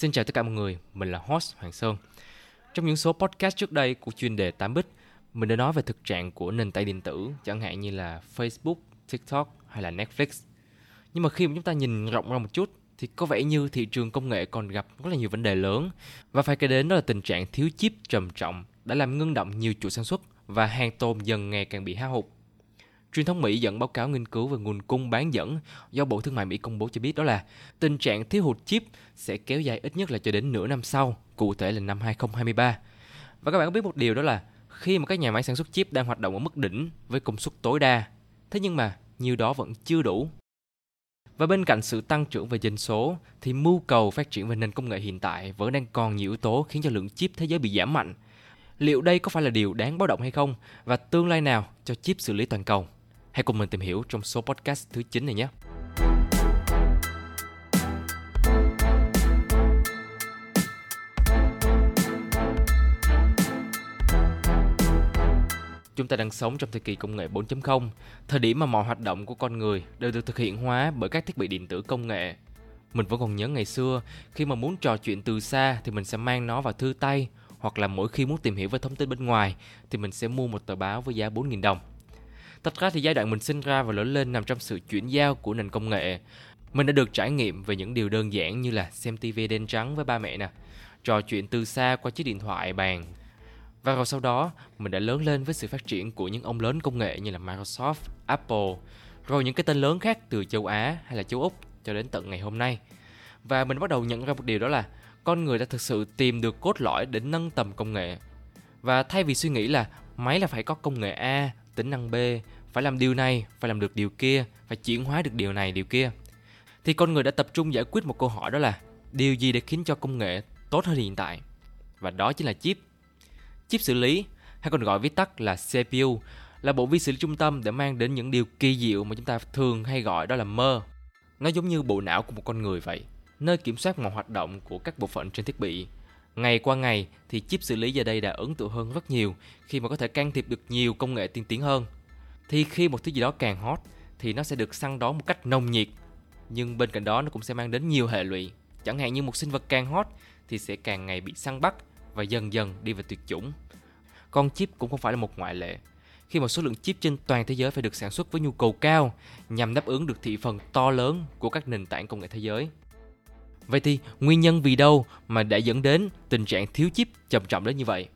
Xin chào tất cả mọi người, mình là host Hoàng Sơn. Trong những số podcast trước đây của chuyên đề 8 bit, mình đã nói về thực trạng của nền tảng điện tử, chẳng hạn như là Facebook, TikTok hay là Netflix. Nhưng mà khi mà chúng ta nhìn rộng ra một chút thì có vẻ như thị trường công nghệ còn gặp rất là nhiều vấn đề lớn và phải kể đến đó là tình trạng thiếu chip trầm trọng đã làm ngưng động nhiều chuỗi sản xuất và hàng tồn dần ngày càng bị hao hụt. Truyền thông Mỹ dẫn báo cáo nghiên cứu về nguồn cung bán dẫn do Bộ Thương mại Mỹ công bố cho biết đó là tình trạng thiếu hụt chip sẽ kéo dài ít nhất là cho đến nửa năm sau, cụ thể là năm 2023. Và các bạn có biết một điều đó là khi mà các nhà máy sản xuất chip đang hoạt động ở mức đỉnh với công suất tối đa, thế nhưng mà nhiều đó vẫn chưa đủ. Và bên cạnh sự tăng trưởng về dân số thì mưu cầu phát triển về nền công nghệ hiện tại vẫn đang còn nhiều yếu tố khiến cho lượng chip thế giới bị giảm mạnh. Liệu đây có phải là điều đáng báo động hay không và tương lai nào cho chip xử lý toàn cầu? Hãy cùng mình tìm hiểu trong số podcast thứ 9 này nhé. Chúng ta đang sống trong thời kỳ công nghệ 4.0, thời điểm mà mọi hoạt động của con người đều được thực hiện hóa bởi các thiết bị điện tử công nghệ. Mình vẫn còn nhớ ngày xưa, khi mà muốn trò chuyện từ xa thì mình sẽ mang nó vào thư tay, hoặc là mỗi khi muốn tìm hiểu về thông tin bên ngoài thì mình sẽ mua một tờ báo với giá 4.000 đồng. Thật ra thì giai đoạn mình sinh ra và lớn lên nằm trong sự chuyển giao của nền công nghệ. Mình đã được trải nghiệm về những điều đơn giản như là xem TV đen trắng với ba mẹ nè, trò chuyện từ xa qua chiếc điện thoại bàn. Và rồi sau đó, mình đã lớn lên với sự phát triển của những ông lớn công nghệ như là Microsoft, Apple, rồi những cái tên lớn khác từ châu Á hay là châu Úc cho đến tận ngày hôm nay. Và mình bắt đầu nhận ra một điều đó là con người đã thực sự tìm được cốt lõi để nâng tầm công nghệ. Và thay vì suy nghĩ là máy là phải có công nghệ A tính năng B, phải làm điều này, phải làm được điều kia, phải chuyển hóa được điều này, điều kia. Thì con người đã tập trung giải quyết một câu hỏi đó là điều gì để khiến cho công nghệ tốt hơn hiện tại? Và đó chính là chip. Chip xử lý, hay còn gọi viết tắt là CPU, là bộ vi xử lý trung tâm để mang đến những điều kỳ diệu mà chúng ta thường hay gọi đó là mơ. Nó giống như bộ não của một con người vậy, nơi kiểm soát mọi hoạt động của các bộ phận trên thiết bị. Ngày qua ngày thì chip xử lý giờ đây đã ấn tượng hơn rất nhiều khi mà có thể can thiệp được nhiều công nghệ tiên tiến hơn. Thì khi một thứ gì đó càng hot thì nó sẽ được săn đón một cách nồng nhiệt. Nhưng bên cạnh đó nó cũng sẽ mang đến nhiều hệ lụy. Chẳng hạn như một sinh vật càng hot thì sẽ càng ngày bị săn bắt và dần dần đi về tuyệt chủng. Con chip cũng không phải là một ngoại lệ. Khi mà số lượng chip trên toàn thế giới phải được sản xuất với nhu cầu cao nhằm đáp ứng được thị phần to lớn của các nền tảng công nghệ thế giới. Vậy thì nguyên nhân vì đâu mà đã dẫn đến tình trạng thiếu chip trầm trọng đến như vậy?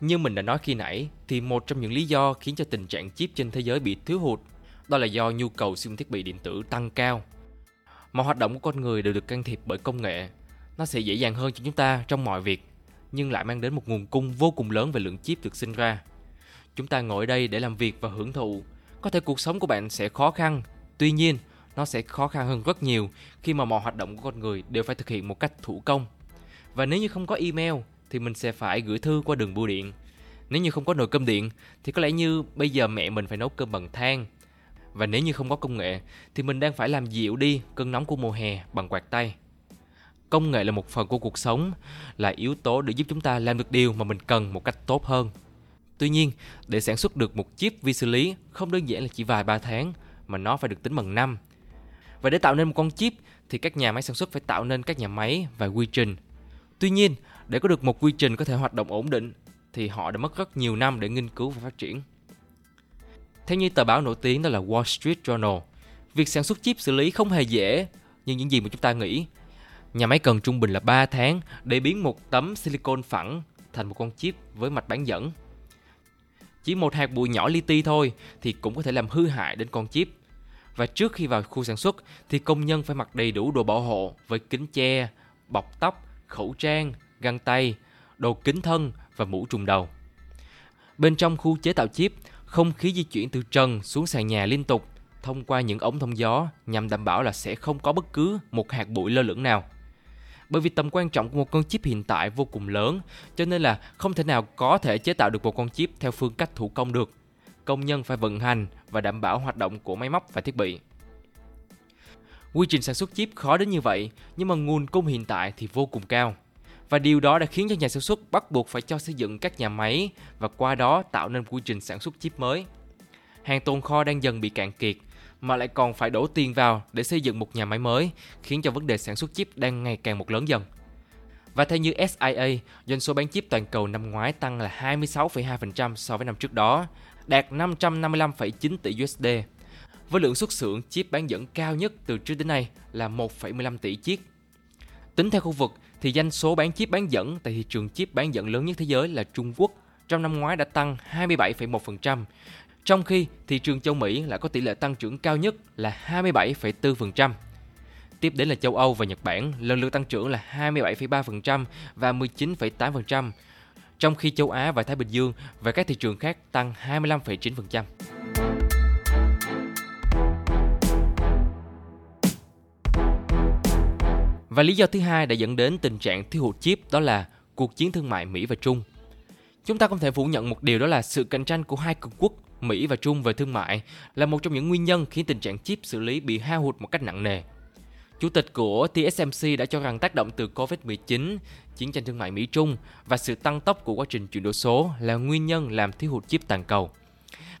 Như mình đã nói khi nãy, thì một trong những lý do khiến cho tình trạng chip trên thế giới bị thiếu hụt đó là do nhu cầu sử dụng thiết bị điện tử tăng cao. Mọi hoạt động của con người đều được can thiệp bởi công nghệ. Nó sẽ dễ dàng hơn cho chúng ta trong mọi việc, nhưng lại mang đến một nguồn cung vô cùng lớn về lượng chip được sinh ra. Chúng ta ngồi đây để làm việc và hưởng thụ. Có thể cuộc sống của bạn sẽ khó khăn, tuy nhiên nó sẽ khó khăn hơn rất nhiều khi mà mọi hoạt động của con người đều phải thực hiện một cách thủ công. Và nếu như không có email thì mình sẽ phải gửi thư qua đường bưu điện. Nếu như không có nồi cơm điện thì có lẽ như bây giờ mẹ mình phải nấu cơm bằng than. Và nếu như không có công nghệ thì mình đang phải làm dịu đi cơn nóng của mùa hè bằng quạt tay. Công nghệ là một phần của cuộc sống, là yếu tố để giúp chúng ta làm được điều mà mình cần một cách tốt hơn. Tuy nhiên, để sản xuất được một chip vi xử lý không đơn giản là chỉ vài ba tháng mà nó phải được tính bằng năm. Và để tạo nên một con chip thì các nhà máy sản xuất phải tạo nên các nhà máy và quy trình. Tuy nhiên, để có được một quy trình có thể hoạt động ổn định thì họ đã mất rất nhiều năm để nghiên cứu và phát triển. Theo như tờ báo nổi tiếng đó là Wall Street Journal, việc sản xuất chip xử lý không hề dễ như những gì mà chúng ta nghĩ. Nhà máy cần trung bình là 3 tháng để biến một tấm silicon phẳng thành một con chip với mạch bán dẫn. Chỉ một hạt bụi nhỏ li ti thôi thì cũng có thể làm hư hại đến con chip. Và trước khi vào khu sản xuất thì công nhân phải mặc đầy đủ đồ bảo hộ với kính che, bọc tóc, khẩu trang, găng tay, đồ kính thân và mũ trùm đầu. Bên trong khu chế tạo chip, không khí di chuyển từ trần xuống sàn nhà liên tục thông qua những ống thông gió nhằm đảm bảo là sẽ không có bất cứ một hạt bụi lơ lửng nào. Bởi vì tầm quan trọng của một con chip hiện tại vô cùng lớn, cho nên là không thể nào có thể chế tạo được một con chip theo phương cách thủ công được. Công nhân phải vận hành và đảm bảo hoạt động của máy móc và thiết bị. Quy trình sản xuất chip khó đến như vậy, nhưng mà nguồn cung hiện tại thì vô cùng cao. Và điều đó đã khiến cho nhà sản xuất bắt buộc phải cho xây dựng các nhà máy và qua đó tạo nên quy trình sản xuất chip mới. Hàng tồn kho đang dần bị cạn kiệt mà lại còn phải đổ tiền vào để xây dựng một nhà máy mới, khiến cho vấn đề sản xuất chip đang ngày càng một lớn dần. Và theo như SIA, doanh số bán chip toàn cầu năm ngoái tăng là 26,2% so với năm trước đó, đạt 555,9 tỷ USD. Với lượng xuất xưởng chip bán dẫn cao nhất từ trước đến nay là 1,15 tỷ chiếc. Tính theo khu vực thì doanh số bán chip bán dẫn tại thị trường chip bán dẫn lớn nhất thế giới là Trung Quốc trong năm ngoái đã tăng 27,1%, trong khi thị trường châu Mỹ lại có tỷ lệ tăng trưởng cao nhất là 27,4%. Tiếp đến là châu Âu và Nhật Bản, lần lượt tăng trưởng là 27,3% và 19,8%, trong khi châu Á và Thái Bình Dương và các thị trường khác tăng 25,9%. Và lý do thứ hai đã dẫn đến tình trạng thiếu hụt chip đó là cuộc chiến thương mại Mỹ và Trung. Chúng ta không thể phủ nhận một điều đó là sự cạnh tranh của hai cường quốc Mỹ và Trung về thương mại là một trong những nguyên nhân khiến tình trạng chip xử lý bị hao hụt một cách nặng nề. Chủ tịch của TSMC đã cho rằng tác động từ Covid-19, chiến tranh thương mại Mỹ-Trung và sự tăng tốc của quá trình chuyển đổi số là nguyên nhân làm thiếu hụt chip toàn cầu.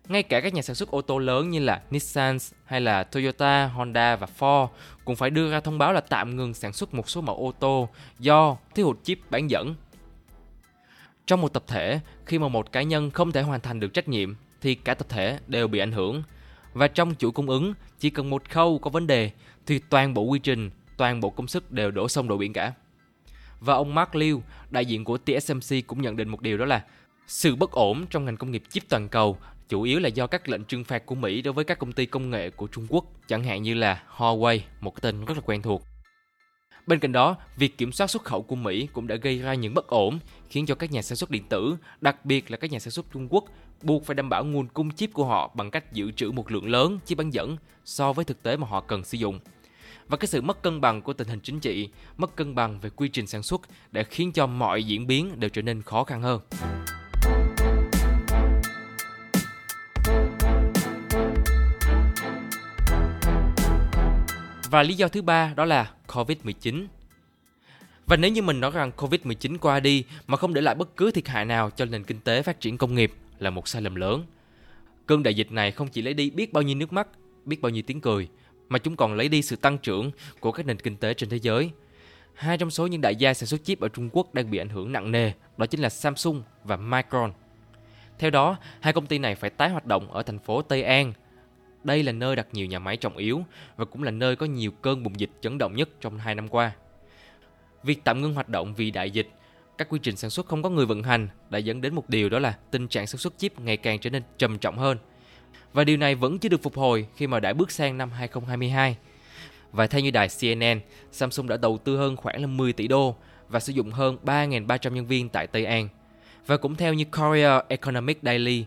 Ngay cả các nhà sản xuất ô tô lớn như là Nissan hay là Toyota, Honda và Ford cũng phải đưa ra thông báo là tạm ngừng sản xuất một số mẫu ô tô do thiếu hụt chip bán dẫn. Trong một tập thể, khi mà một cá nhân không thể hoàn thành được trách nhiệm thì cả tập thể đều bị ảnh hưởng. Và trong chuỗi cung ứng, chỉ cần một khâu có vấn đề thì toàn bộ quy trình, toàn bộ công sức đều đổ sông đổ biển cả. Và ông Mark Liu, đại diện của TSMC cũng nhận định một điều đó là sự bất ổn trong ngành công nghiệp chip toàn cầu chủ yếu là do các lệnh trừng phạt của Mỹ đối với các công ty công nghệ của Trung Quốc, chẳng hạn như là Huawei, một cái tên rất là quen thuộc. Bên cạnh đó, việc kiểm soát xuất khẩu của Mỹ cũng đã gây ra những bất ổn, khiến cho các nhà sản xuất điện tử, đặc biệt là các nhà sản xuất Trung Quốc, buộc phải đảm bảo nguồn cung chip của họ bằng cách dự trữ một lượng lớn chip bán dẫn so với thực tế mà họ cần sử dụng. Và cái sự mất cân bằng của tình hình chính trị, mất cân bằng về quy trình sản xuất đã khiến cho mọi diễn biến đều trở nên khó khăn hơn. Và lý do thứ ba đó là Covid-19. Và nếu như mình nói rằng Covid-19 qua đi mà không để lại bất cứ thiệt hại nào cho nền kinh tế phát triển công nghiệp là một sai lầm lớn. Cơn đại dịch này không chỉ lấy đi biết bao nhiêu nước mắt, biết bao nhiêu tiếng cười, mà chúng còn lấy đi sự tăng trưởng của các nền kinh tế trên thế giới. Hai trong số những đại gia sản xuất chip ở Trung Quốc đang bị ảnh hưởng nặng nề, đó chính là Samsung và Micron. Theo đó, hai công ty này phải tái hoạt động ở thành phố Tây An. Đây là nơi đặt nhiều nhà máy trọng yếu và cũng là nơi có nhiều cơn bùng dịch chấn động nhất trong hai năm qua. Việc tạm ngưng hoạt động vì đại dịch các quy trình sản xuất không có người vận hành đã dẫn đến một điều đó là tình trạng sản xuất chip ngày càng trở nên trầm trọng hơn. Và điều này vẫn chưa được phục hồi khi mà đã bước sang năm 2022. Và theo như đài CNN, Samsung đã đầu tư hơn khoảng là 10 tỷ đô và sử dụng hơn 3.300 nhân viên tại Tây An. Và cũng theo như Korea Economic Daily,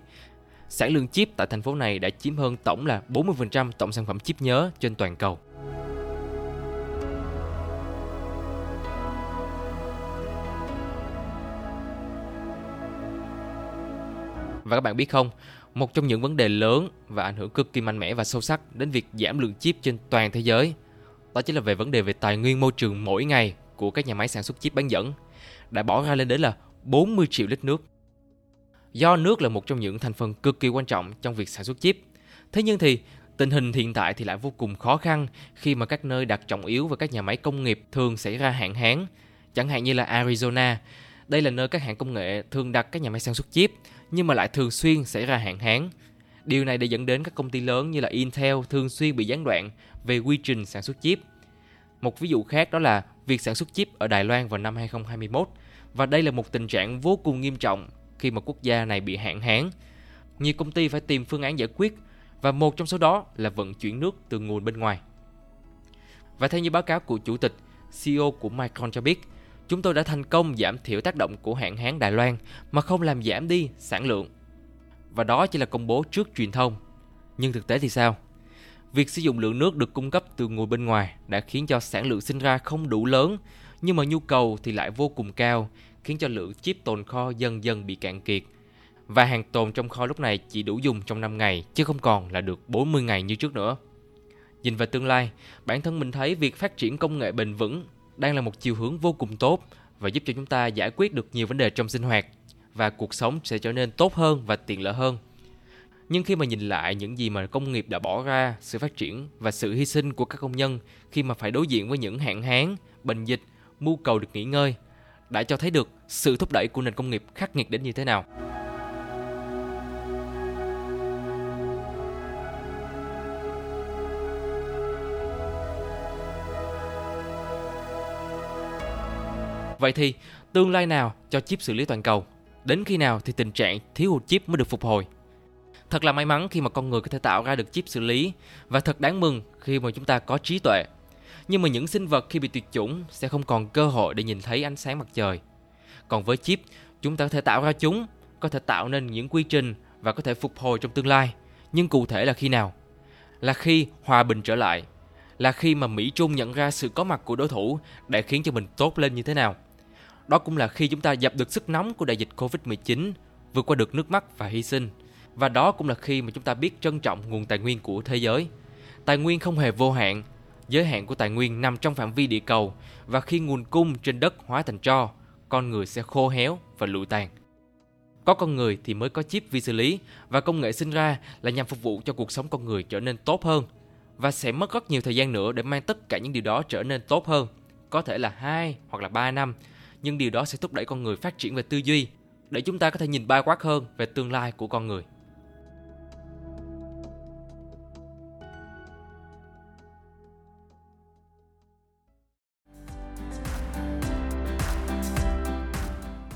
sản lượng chip tại thành phố này đã chiếm hơn tổng là 40% tổng sản phẩm chip nhớ trên toàn cầu. Và các bạn biết không, một trong những vấn đề lớn và ảnh hưởng cực kỳ mạnh mẽ và sâu sắc đến việc giảm lượng chip trên toàn thế giới đó chính là về vấn đề về tài nguyên môi trường mỗi ngày của các nhà máy sản xuất chip bán dẫn đã bỏ ra lên đến là 40 triệu lít nước. Do nước là một trong những thành phần cực kỳ quan trọng trong việc sản xuất chip. Thế nhưng thì tình hình hiện tại thì lại vô cùng khó khăn khi mà các nơi đặt trọng yếu và các nhà máy công nghiệp thường xảy ra hạn hán, chẳng hạn như là Arizona. Đây là nơi các hãng công nghệ thường đặt các nhà máy sản xuất chip nhưng mà lại thường xuyên xảy ra hạn hán. Điều này đã dẫn đến các công ty lớn như là Intel thường xuyên bị gián đoạn về quy trình sản xuất chip. Một ví dụ khác đó là việc sản xuất chip ở Đài Loan vào năm 2021 và đây là một tình trạng vô cùng nghiêm trọng khi mà quốc gia này bị hạn hán. Nhiều công ty phải tìm phương án giải quyết và một trong số đó là vận chuyển nước từ nguồn bên ngoài. Và theo như báo cáo của chủ tịch CEO của Micron cho biết, Chúng tôi đã thành công giảm thiểu tác động của hạn hán Đài Loan mà không làm giảm đi sản lượng. và đó chỉ là công bố trước truyền thông. Nhưng thực tế thì sao? Việc sử dụng lượng nước được cung cấp từ nguồn bên ngoài đã khiến cho sản lượng sinh ra không đủ lớn, nhưng mà nhu cầu thì lại vô cùng cao, khiến cho lượng chip tồn kho dần dần bị cạn kiệt. Và hàng tồn trong kho lúc này chỉ đủ dùng trong 5 ngày, chứ không còn là được 40 ngày như trước nữa. Nhìn vào tương lai, bản thân mình thấy việc phát triển công nghệ bền vững đang là một chiều hướng vô cùng tốt và giúp cho chúng ta giải quyết được nhiều vấn đề trong sinh hoạt và cuộc sống sẽ trở nên tốt hơn và tiện lợi hơn. Nhưng khi mà nhìn lại những gì mà công nghiệp đã bỏ ra, sự phát triển và sự hy sinh của các công nhân khi mà phải đối diện với những hạn hán, bệnh dịch, mưu cầu được nghỉ ngơi, đã cho thấy được sự thúc đẩy của nền công nghiệp khắc nghiệt đến như thế nào. Vậy thì, tương lai nào cho chip xử lý toàn cầu? Đến khi nào thì tình trạng thiếu hụt chip mới được phục hồi? Thật là may mắn khi mà con người có thể tạo ra được chip xử lý, và thật đáng mừng khi mà chúng ta có trí tuệ. Nhưng mà những sinh vật khi bị tuyệt chủng sẽ không còn cơ hội để nhìn thấy ánh sáng mặt trời. Còn với chip, chúng ta có thể tạo ra chúng, có thể tạo nên những quy trình và có thể phục hồi trong tương lai. Nhưng cụ thể là khi nào? Là khi hòa bình trở lại, là khi mà Mỹ Trung nhận ra sự có mặt của đối thủ để khiến cho mình tốt lên như thế nào. Đó cũng là khi chúng ta dập được sức nóng của đại dịch Covid-19, vượt qua được nước mắt và hy sinh. Và đó cũng là khi mà chúng ta biết trân trọng nguồn tài nguyên của thế giới. Tài nguyên không hề vô hạn, giới hạn của tài nguyên nằm trong phạm vi địa cầu và khi nguồn cung trên đất hóa thành tro, con người sẽ khô héo và lụi tàn. Có con người thì mới có chip vi xử lý và công nghệ sinh ra là nhằm phục vụ cho cuộc sống con người trở nên tốt hơn và sẽ mất rất nhiều thời gian nữa để mang tất cả những điều đó trở nên tốt hơn. Có thể là 2 hoặc là 3 năm, nhưng điều đó sẽ thúc đẩy con người phát triển về tư duy để chúng ta có thể nhìn bao quát hơn về tương lai của con người.